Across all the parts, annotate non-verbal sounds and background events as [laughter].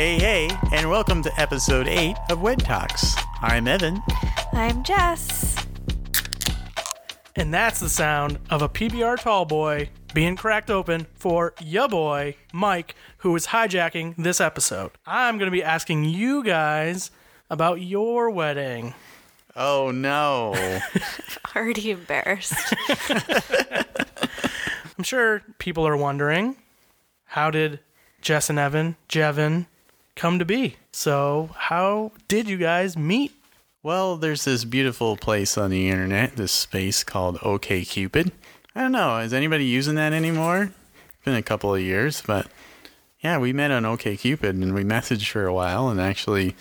Hey, hey, and welcome to episode 8 of Wed Talks. I'm Evan. I'm Jess. And that's the sound of a PBR tall boy being cracked open for ya boy, Mike, who is hijacking this episode. I'm going to be asking you guys about your wedding. Oh no. [laughs] Already embarrassed. [laughs] I'm sure people are wondering how did Jess and Evan, Jevin, come to be? So, how did you guys meet? well, there's this beautiful place on the internet, this space called OKCupid. I don't know, is anybody using that anymore? It's been a couple of years, but yeah, we met on OKCupid and we messaged for a while and actually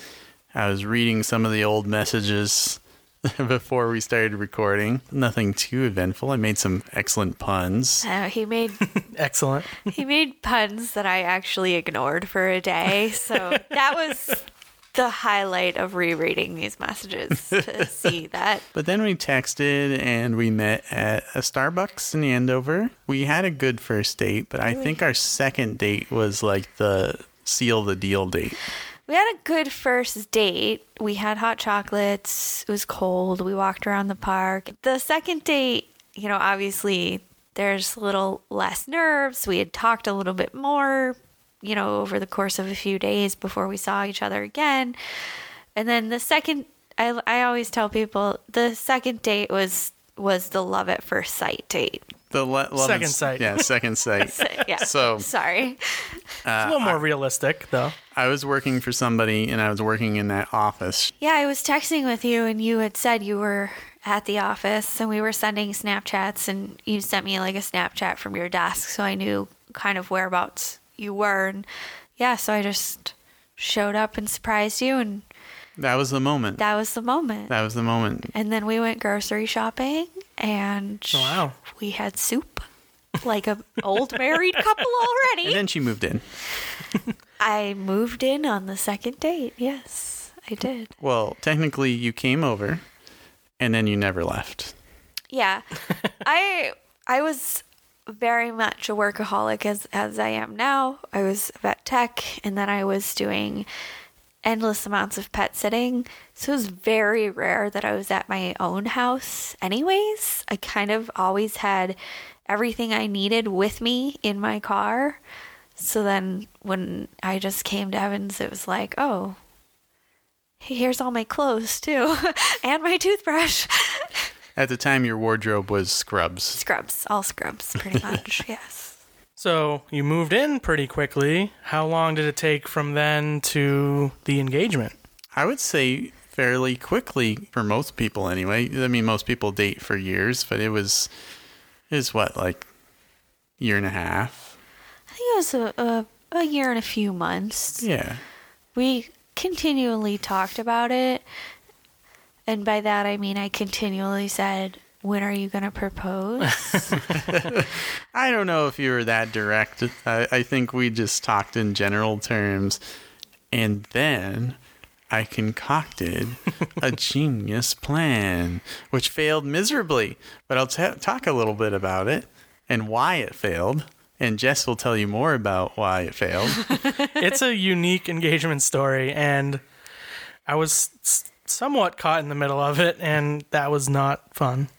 I was reading some of the old messages [laughs] before we started recording. Nothing too eventful. I made some excellent puns. Uh, he made [laughs] Excellent. he made puns that I actually ignored for a day. So that was the highlight of rereading these messages to [laughs] see that. But then we texted and we met at a Starbucks in Andover. We had a good first date, but I think our second date was like the seal the deal date. We had a good first date. We had hot chocolates. It was cold. We walked around the park. The second date, you know, obviously there's a little less nerves. We had talked a little bit more, you know, over the course of a few days before we saw each other again. And then the second I I always tell people the second date was was the love at first sight date. The le- love Second and- sight. Yeah, second [laughs] sight. So, yeah. So- sorry. Uh, it's a little more realistic, though. I was working for somebody and I was working in that office. Yeah, I was texting with you and you had said you were at the office and we were sending Snapchats and you sent me like a Snapchat from your desk so I knew kind of whereabouts you were and yeah, so I just showed up and surprised you and That was the moment. that was the moment. That was the moment. And then we went grocery shopping and Oh, wow. we had soup like a old married couple And already. then she moved in. [laughs] I moved in on the second date. Yes, I did. Well, technically you came over and then you never left. Yeah. [laughs] I I was very much a workaholic as as I am now. I was vet tech and then I was doing endless amounts of pet sitting. So it was very rare that I was at my own house anyways. I kind of always had everything I needed with me in my car. So then when I just came to Evans, it was like, oh, here's all my clothes too, [laughs] and my toothbrush. At the time your wardrobe was scrubs. Scrubs, all scrubs, pretty [laughs] much. yes. So, you moved in pretty quickly. How long did it take from then to the engagement? I would say fairly quickly for most people anyway. I mean most people date for years, but it was is what like year and a half. I think it was a, a, a year and a few months. Yeah. We continually talked about it. And by that, I mean I continually said, When are you going to propose? [laughs] I don't know if you were that direct. I, I think we just talked in general terms. And then I concocted a [laughs] genius plan, which failed miserably. But I'll ta talk a little bit about it and why it failed. And Jess will tell you more about why it failed. [laughs] it's a unique engagement story, and I was s- somewhat caught in the middle of it, and that was not fun. [laughs]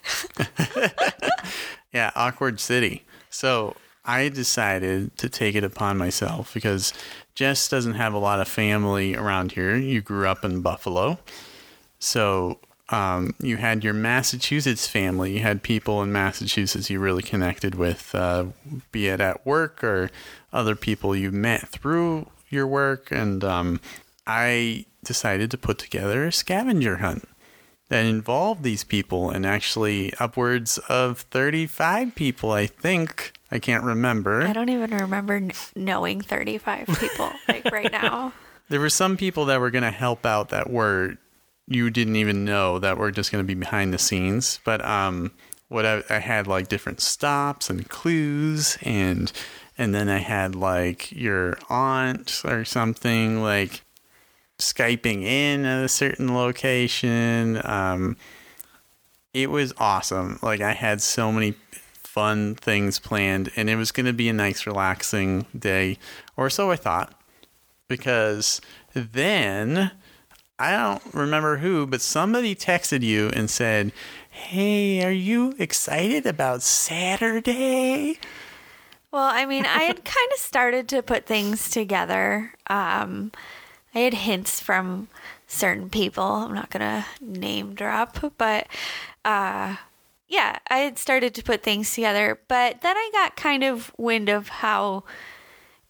Yeah, awkward city. So I decided to take it upon myself because Jess doesn't have a lot of family around here. You grew up in Buffalo. So um, you had your Massachusetts family. You had people in Massachusetts you really connected with, uh, be it at work or other people you met through your work. And um, I decided to put together a scavenger hunt that involved these people and actually upwards of 35 people, I think. I can't remember. I don't even remember kn- knowing 35 people [laughs] like right now. There were some people that were going to help out that were you didn't even know that were just going to be behind the scenes. But um, what I, I had like different stops and clues, and and then I had like your aunt or something like skyping in at a certain location. Um, it was awesome. Like I had so many fun things planned, and it was going to be a nice, relaxing day, or so I thought. because then I don't remember who, but somebody texted you and said, Hey, are you excited about Saturday? Well, I mean, I had kind of started to put things together. Um, I had hints from certain people. I'm not going to name drop, but uh, yeah, I had started to put things together. But then I got kind of wind of how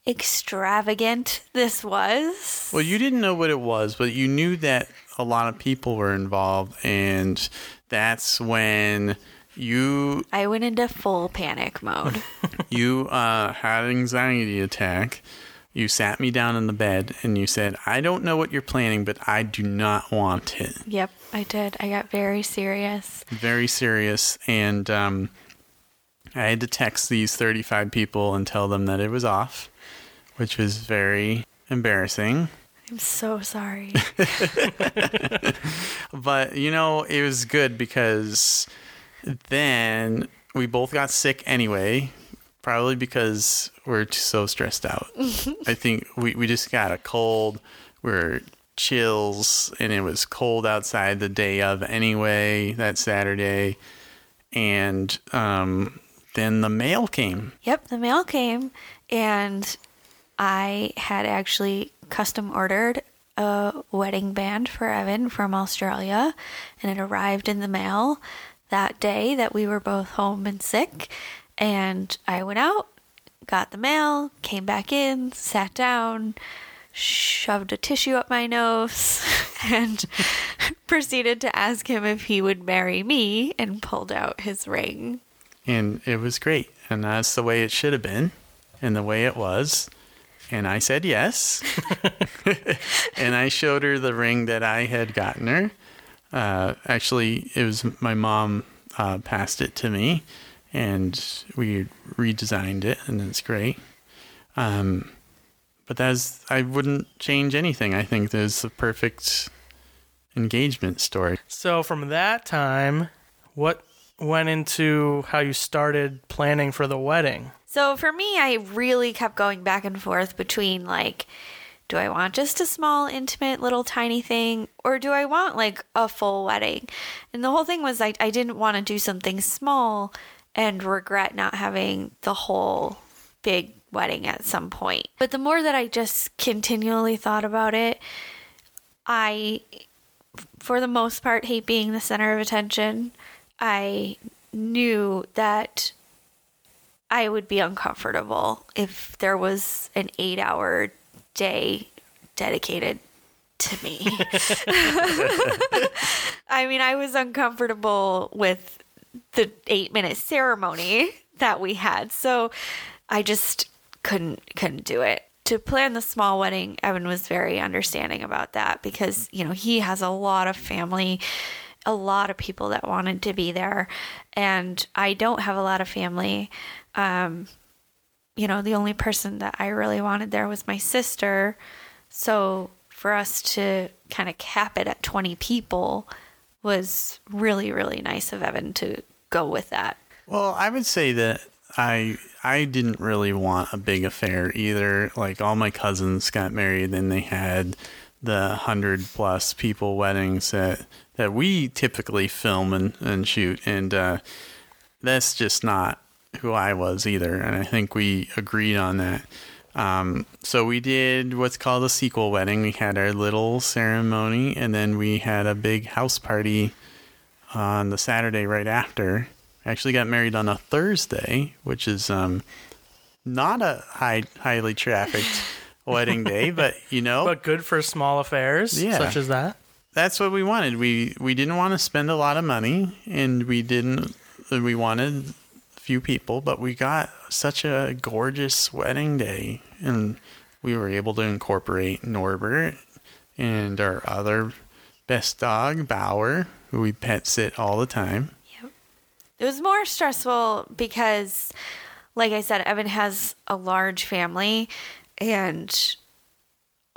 extravagant this was. Well, you didn't know what it was, but you knew that a lot of people were involved, and that's when you I went into full panic mode. [laughs] you uh, had an anxiety attack. You sat me down in the bed and you said, "I don't know what you're planning, but I do not want it." yep, I did. I got very serious. Very serious, and um, I had to text these 35 people and tell them that it was off, which was very embarrassing. I'm so sorry. [laughs] [laughs] But you know, it was good because then we both got sick anyway, probably because we're so stressed out. [laughs] I think we, we just got a cold. We are chills, and it was cold outside the day of anyway, that Saturday. And um, then the mail came. Yep, the mail came, and I had actually custom ordered a wedding band for Evan from Australia, and it arrived in the mail that day that we were both home and sick. And I went out, got the mail, came back in, sat down, shoved a tissue up my nose, [laughs] and [laughs] proceeded to ask him if he would marry me and pulled out his ring. and it was great. And that's the way it should have been and the way it was. And i said yes. [laughs] And i showed her the ring that i had gotten her. Uh, actually it was my mom uh, passed it to me and we redesigned it and it's great um, but that's i wouldn't change anything i think there's the perfect engagement story So from that time, what went into how you started planning for the wedding? So for me, I really kept going back and forth between like, do I want just a small, intimate, little tiny thing, or do I want like a full wedding? And the whole thing was like, I didn't want to do something small and regret not having the whole big wedding at some point. But the more that I just continually thought about it, I, for the most part, hate being the center of attention. I knew that I would be uncomfortable if there was an eight hour day dedicated to me. [laughs] [laughs] I mean, I was uncomfortable with the eight minute ceremony that we had. So I just couldn't couldn't do it. To plan the small wedding, Evan was very understanding about that because, you know, he has a lot of family, a lot of people that wanted to be there. And I don't have a lot of family. Um, you know, the only person that I really wanted there was my sister. So for us to kind of cap it at 20 people was really, really nice of Evan to go with that. Well, I would say that I I didn't really want a big affair either. Like all my cousins got married and they had the hundred plus people weddings that that we typically film and, and shoot and uh, that's just not who I was either. And I think we agreed on that. Um, so we did what's called a sequel wedding. We had our little ceremony and then we had a big house party on the Saturday right after. I actually got married on a Thursday, which is um, not a high, highly trafficked [laughs] wedding day, but you know, But good for small affairs, Yeah. such as that. that's what we wanted. We we didn't want to spend a lot of money, and we didn't. We wanted a few people, but we got such a gorgeous wedding day, and we were able to incorporate Norbert and our other best dog Bauer, who we pet sit all the time. Yep. It was more stressful because, like I said, Evan has a large family and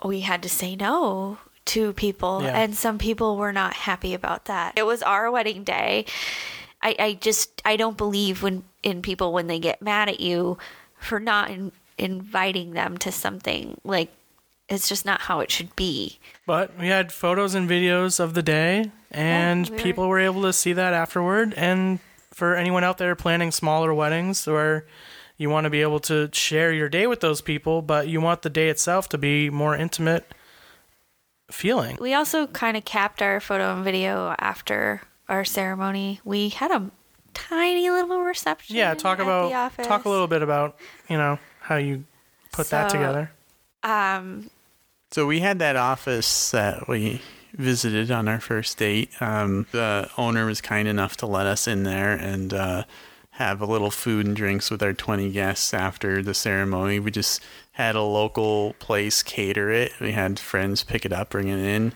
we had to say no to people. Yeah. And some people were not happy about that. It was our wedding day. I, I just, I don't believe when in people when they get mad at you for not in, inviting them to something like it's just not how it should be. But we had photos and videos of the day, and we people were able to see that afterward. And for anyone out there planning smaller weddings where you want to be able to share your day with those people, but you want the day itself to be more intimate feeling. We also kind of capped our photo and video after our ceremony. We had a tiny little reception. Yeah, talk about talk a little bit about you know how you put that together. Um, So we had that office that we visited on our first date. Um, the owner was kind enough to let us in there and uh, have a little food and drinks with our 20 guests after the ceremony. We just had a local place cater it. We had friends pick it up, bring it in.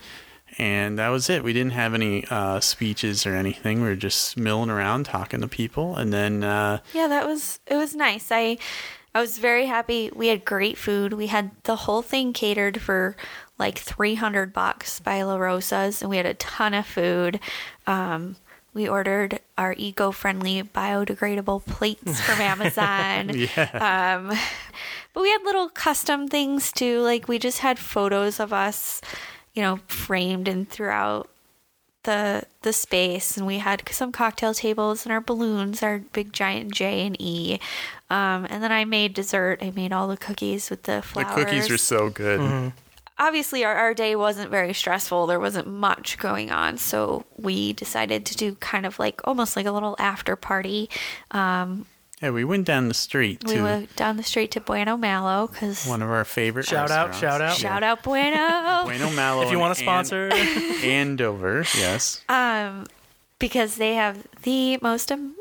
And that was it. We didn't have any uh, speeches or anything. We were just milling around talking to people. And then uh, yeah, that was it was nice. I I was very happy. We had great food. We had the whole thing catered for like 300 bucks by La Rosa's and we had a ton of food. Um we ordered our eco-friendly biodegradable plates from [laughs] Amazon. yeah. Um, but we had little custom things too. Like we just had photos of us, you know, framed and throughout the the space, and we had some cocktail tables and our balloons, our big giant J and E. Um, and then I made dessert. I made all the cookies with the the cookies were so good. Obviously, our, our day wasn't very stressful. There wasn't much going on, so we decided to do kind of like almost like a little after party. Um, Yeah, we went down the street we to went down the street to Bueno Malo because one of our favorite Shout out, shout out. Shout out Bueno. [laughs] Bueno Malo. If you want to An- sponsor, Andover, yes. [laughs] um, because they have the most amazing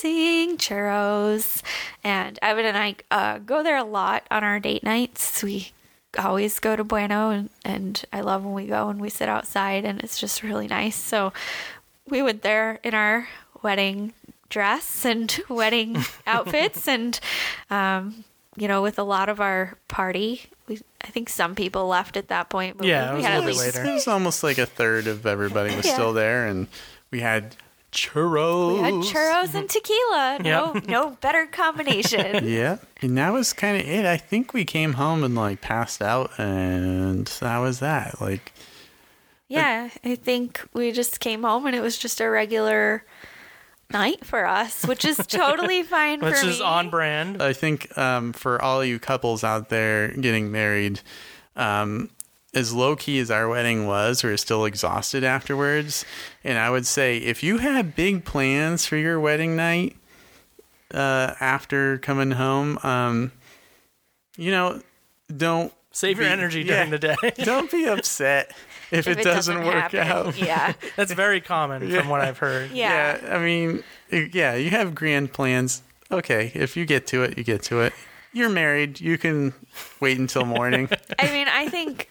churros, and Evan and I uh, go there a lot on our date nights. We always go to Bueno, and, and I love when we go and we sit outside, and it's just really nice. So we went there in our wedding dress and [laughs] wedding [laughs] outfits, and um, you know, with a lot of our party. We, I think some people left at that point, but Yeah, it we, was had a at little bit least later. It was almost like a third of everybody was Yeah. still there, and we had churros. We had churros and tequila. No, Yep. no better combination. [laughs] Yeah, and that was kind of it. I think we came home and like passed out, and that was that. Like, yeah, I think we just came home and it was just a regular night for us, which is totally [laughs] fine which for is me. on brand. I think um, for all you couples out there getting married, um, as low key as our wedding was, we're still exhausted afterwards. And I would say if you had big plans for your wedding night uh, after coming home, um, you know, don't Save your be- energy yeah. during the day. [laughs] don't be upset [laughs] if, If it, doesn't, work happen. out. Yeah. [laughs] That's very common from what I've heard. Yeah. Yeah, I mean, yeah, you have grand plans. Okay, if you get to it, you get to it. You're married. You can wait until morning. I mean, I think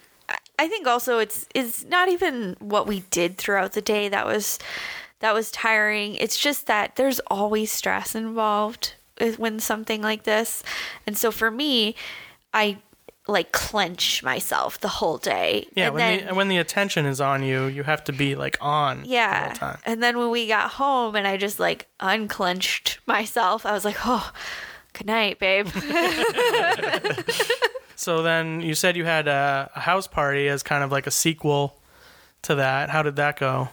I think also it's it's not even what we did throughout the day that was that was tiring. It's just that there's always stress involved when something like this. And so for me, I like clench myself the whole day. Yeah, and when then, the when the attention is on you, you have to be like on the yeah. whole time. And then when we got home and I just like unclenched myself, I was like, "Oh, good night, babe." [laughs] [laughs] So then you said you had a, a house party as kind of like a sequel to that. How did that go?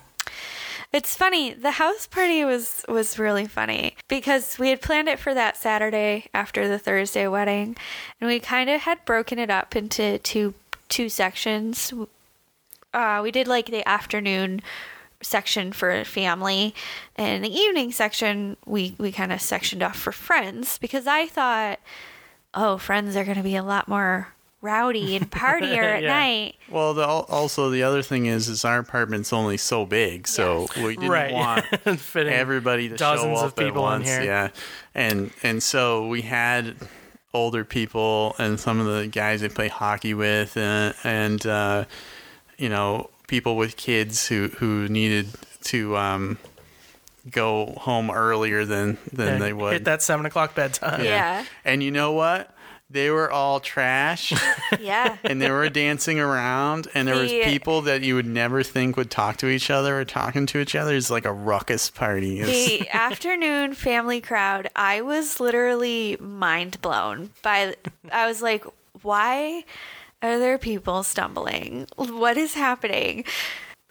It's funny. The house party was was really funny because we had planned it for that Saturday after the Thursday wedding, and we kind of had broken it up into two two sections. Uh, we did like the afternoon section for family, and the evening section we we kind of sectioned off for friends because I thought, oh, friends are going to be a lot more rowdy and partier at [laughs] Yeah. night. well, the, also the other thing is, is our apartment's only so big, so we didn't right. want [laughs] everybody to dozens show of up at people in once. here. Yeah, and and so we had older people and some of the guys I play hockey with, and, and uh, you know people with kids who who needed to um, go home earlier than than Yeah, they would. hit that seven o'clock bedtime. Yeah. And you know what? They were all trash [laughs] Yeah. and they were dancing around and there was The- people that you would never think would talk to each other or talking to each other. It's like a ruckus party. It's- the afternoon family crowd, I was literally mind blown by. I was like, why? are there people stumbling? What is happening?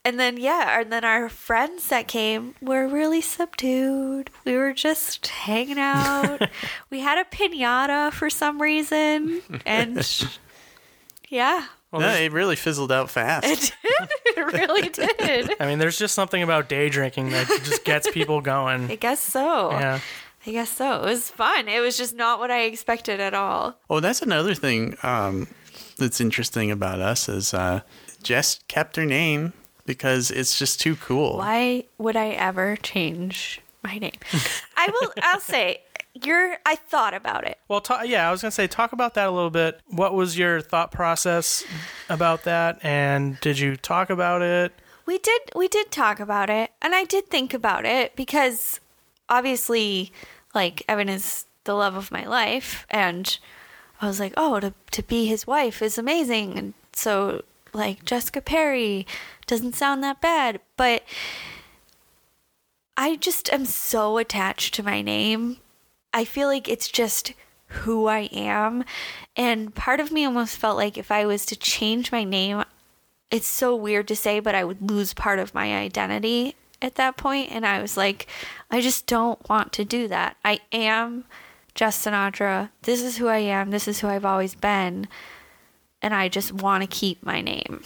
And then, yeah, and then our friends that came were really subdued. We were just hanging out. [laughs] we had a pinata for some reason. And [laughs] yeah, Well, no, it really fizzled out fast. it did. [laughs] It really did. I mean, there's just something about day drinking that just gets people going. I guess so. Yeah. I guess so. It was fun. It was just not what I expected at all. Oh, that's another thing um, that's interesting about us is uh, Jess kept her name because it's just too cool. Why would I ever change my name? I will. [laughs] I'll say you're. I thought about it. Well, ta- yeah, I was gonna say talk about that a little bit. What was your thought process about that, and did you talk about it? We did. We did talk about it, and I did think about it because obviously, like Evan is the love of my life, and I was like, oh, to to be his wife is amazing, and so like Jessica Perry doesn't sound that bad, but I just am so attached to my name. I feel like it's just who I am. And part of me almost felt like if I was to change my name, it's so weird to say, but I would lose part of my identity at that point. And I was like, I just don't want to do that. I am Jess Sinatra. This is who I am. This is who I've always been. And I just want to keep my name.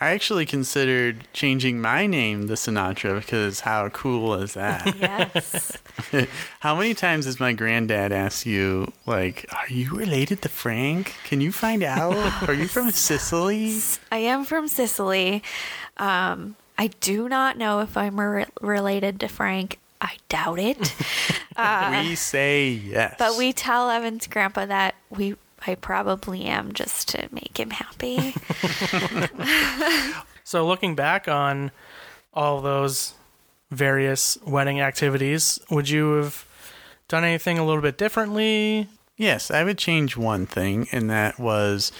I actually considered changing my name to Sinatra because how cool is that? [laughs] Yes. [laughs] how many times has my granddad asked you, like, are you related to Frank? Can you find out? [laughs] Are you from Sicily? I am from Sicily. Um, I do not know if I'm re- related to Frank. I doubt it. we say yes. Uh, But we tell Evan's grandpa that we I probably am just to make him happy. [laughs] So, looking back on all those various wedding activities, would you have done anything a little bit differently? Yes, I would change one thing, and that was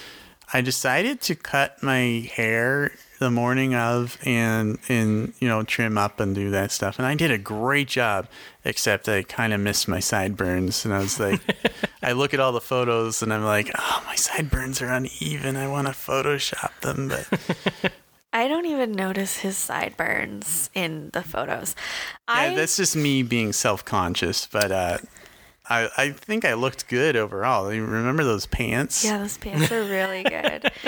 I decided to cut my hair the morning of and and you know trim up and do that stuff, and I did a great job. Except I kind of missed my sideburns, and I was like, [laughs] I look at all the photos, and I'm like, oh, my sideburns are uneven. I want to Photoshop them, but [laughs] I don't even notice his sideburns in the photos. yeah, I that's just me being self conscious. But uh, I I think I looked good overall. You remember those pants? yeah, those pants are really good. [laughs]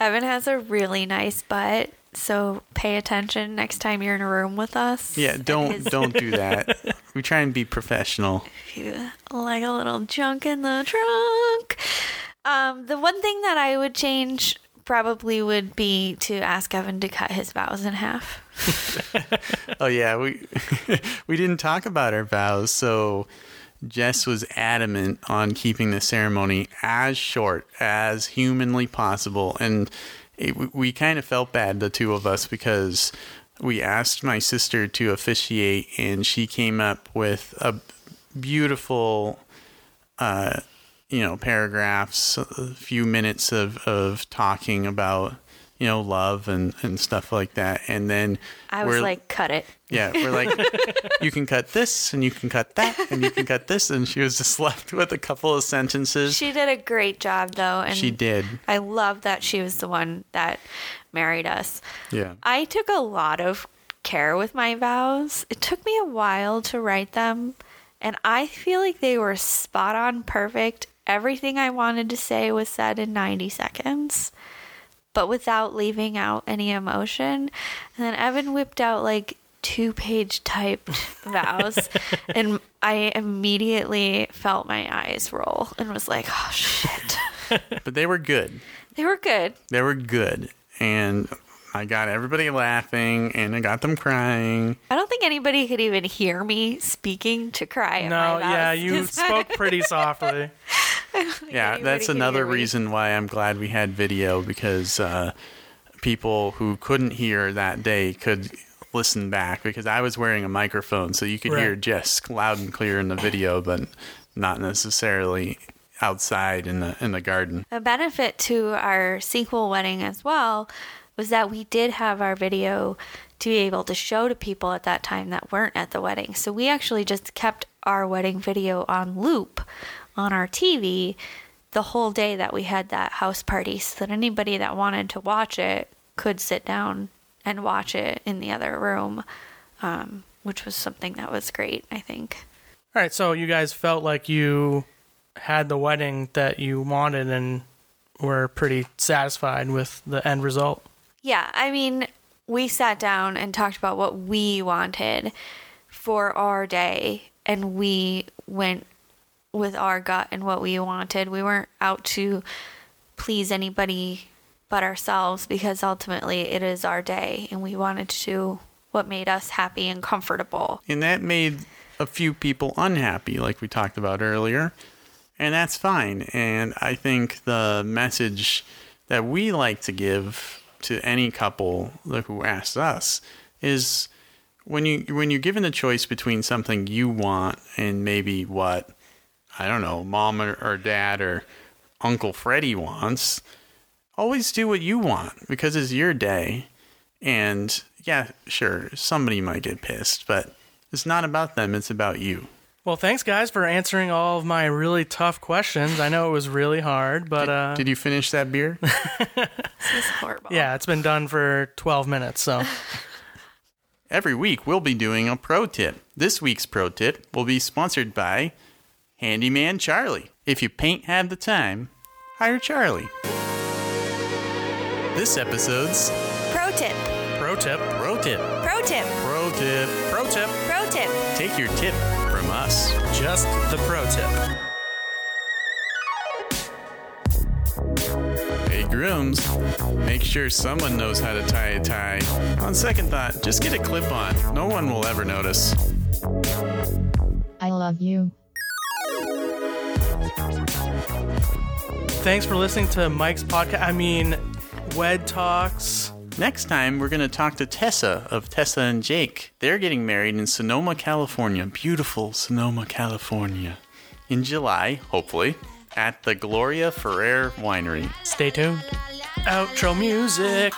Evan has a really nice butt, so pay attention next time you're in a room with us. Yeah, don't his- don't do [laughs] that. We try and be professional. like a little junk in the trunk. Um, the one thing that I would change probably would be to ask Evan to cut his vows in half. [laughs] Oh yeah, we [laughs] we didn't talk about our vows, so Jess was adamant on keeping the ceremony as short as humanly possible, and it, we- kind of felt bad, the two of us, because we asked my sister to officiate, and she came up with a beautiful uh, you know, paragraphs, a few minutes of, of talking about, you know, love and, and stuff like that. And then I was like, cut it. yeah, we're like, [laughs] you can cut this and you can cut that and you can cut this. And she was just [laughs] left with a couple of sentences. She did a great job though, and She did. I love that she was the one that married us. Yeah. I took a lot of care with my vows. It took me a while to write them, and I feel like they were spot on perfect. Everything I wanted to say was said in 90 seconds, but without leaving out any emotion. And then Evan whipped out like two page typed vows, [laughs] and I immediately felt my eyes roll and was like, oh shit. [laughs] But they were good. They were good. They were good. And I got everybody laughing and I got them crying. I don't think anybody could even hear me speaking to cry. at No, my yeah, you [laughs] spoke pretty softly. [laughs] Yeah, that's another reason why I'm glad we had video because uh, people who couldn't hear that day could listen back because I was wearing a microphone, so you could hear Right. Jess loud and clear in the video, but not necessarily outside in the in the garden. A benefit to our sequel wedding as well was that we did have our video to be able to show to people at that time that weren't at the wedding. So we actually just kept our wedding video on loop on our TV the whole day that we had that house party so that anybody that wanted to watch it could sit down and watch it in the other room, um, which was something that was great, I think. All right, so you guys felt like you had the wedding that you wanted and were pretty satisfied with the end result. Yeah, I mean, we sat down and talked about what we wanted for our day, and we went with our gut and what we wanted. We weren't out to please anybody but ourselves because ultimately it is our day, and we wanted to do what made us happy and comfortable. And that made a few people unhappy, like we talked about earlier. And that's fine. And I think the message that we like to give to any couple who asks us is when you when you're given the choice between something you want and maybe what I don't know, mom or, or dad or Uncle Freddie wants, always do what you want because it's your day. And yeah, sure, somebody might get pissed, but it's not about them, it's about you. Well, thanks guys for answering all of my really tough questions. I know it was really hard, but uh, Did you finish that beer? This [laughs] yeah, it's been done for 12 minutes, so [laughs] Every week we'll be doing a pro tip. This week's pro tip will be sponsored by Handyman Charlie. If you paint have the time, hire Charlie. This episode's Pro tip. pro tip, pro tip. Pro tip. Pro tip. pro tip, Pro tip. Take your tip from us. just the pro tip. Hey grooms, make sure someone knows how to tie a tie. On second thought, just get a clip on. No one will ever notice. I love you. Thanks for listening to Mike's podcast. I mean, Wed Talks. Next time, we're going to talk to Tessa of Tessa and Jake. They're getting married in Sonoma, California. Beautiful Sonoma, California. In July, hopefully, at the Gloria Ferrer Winery. Stay tuned. Outro music.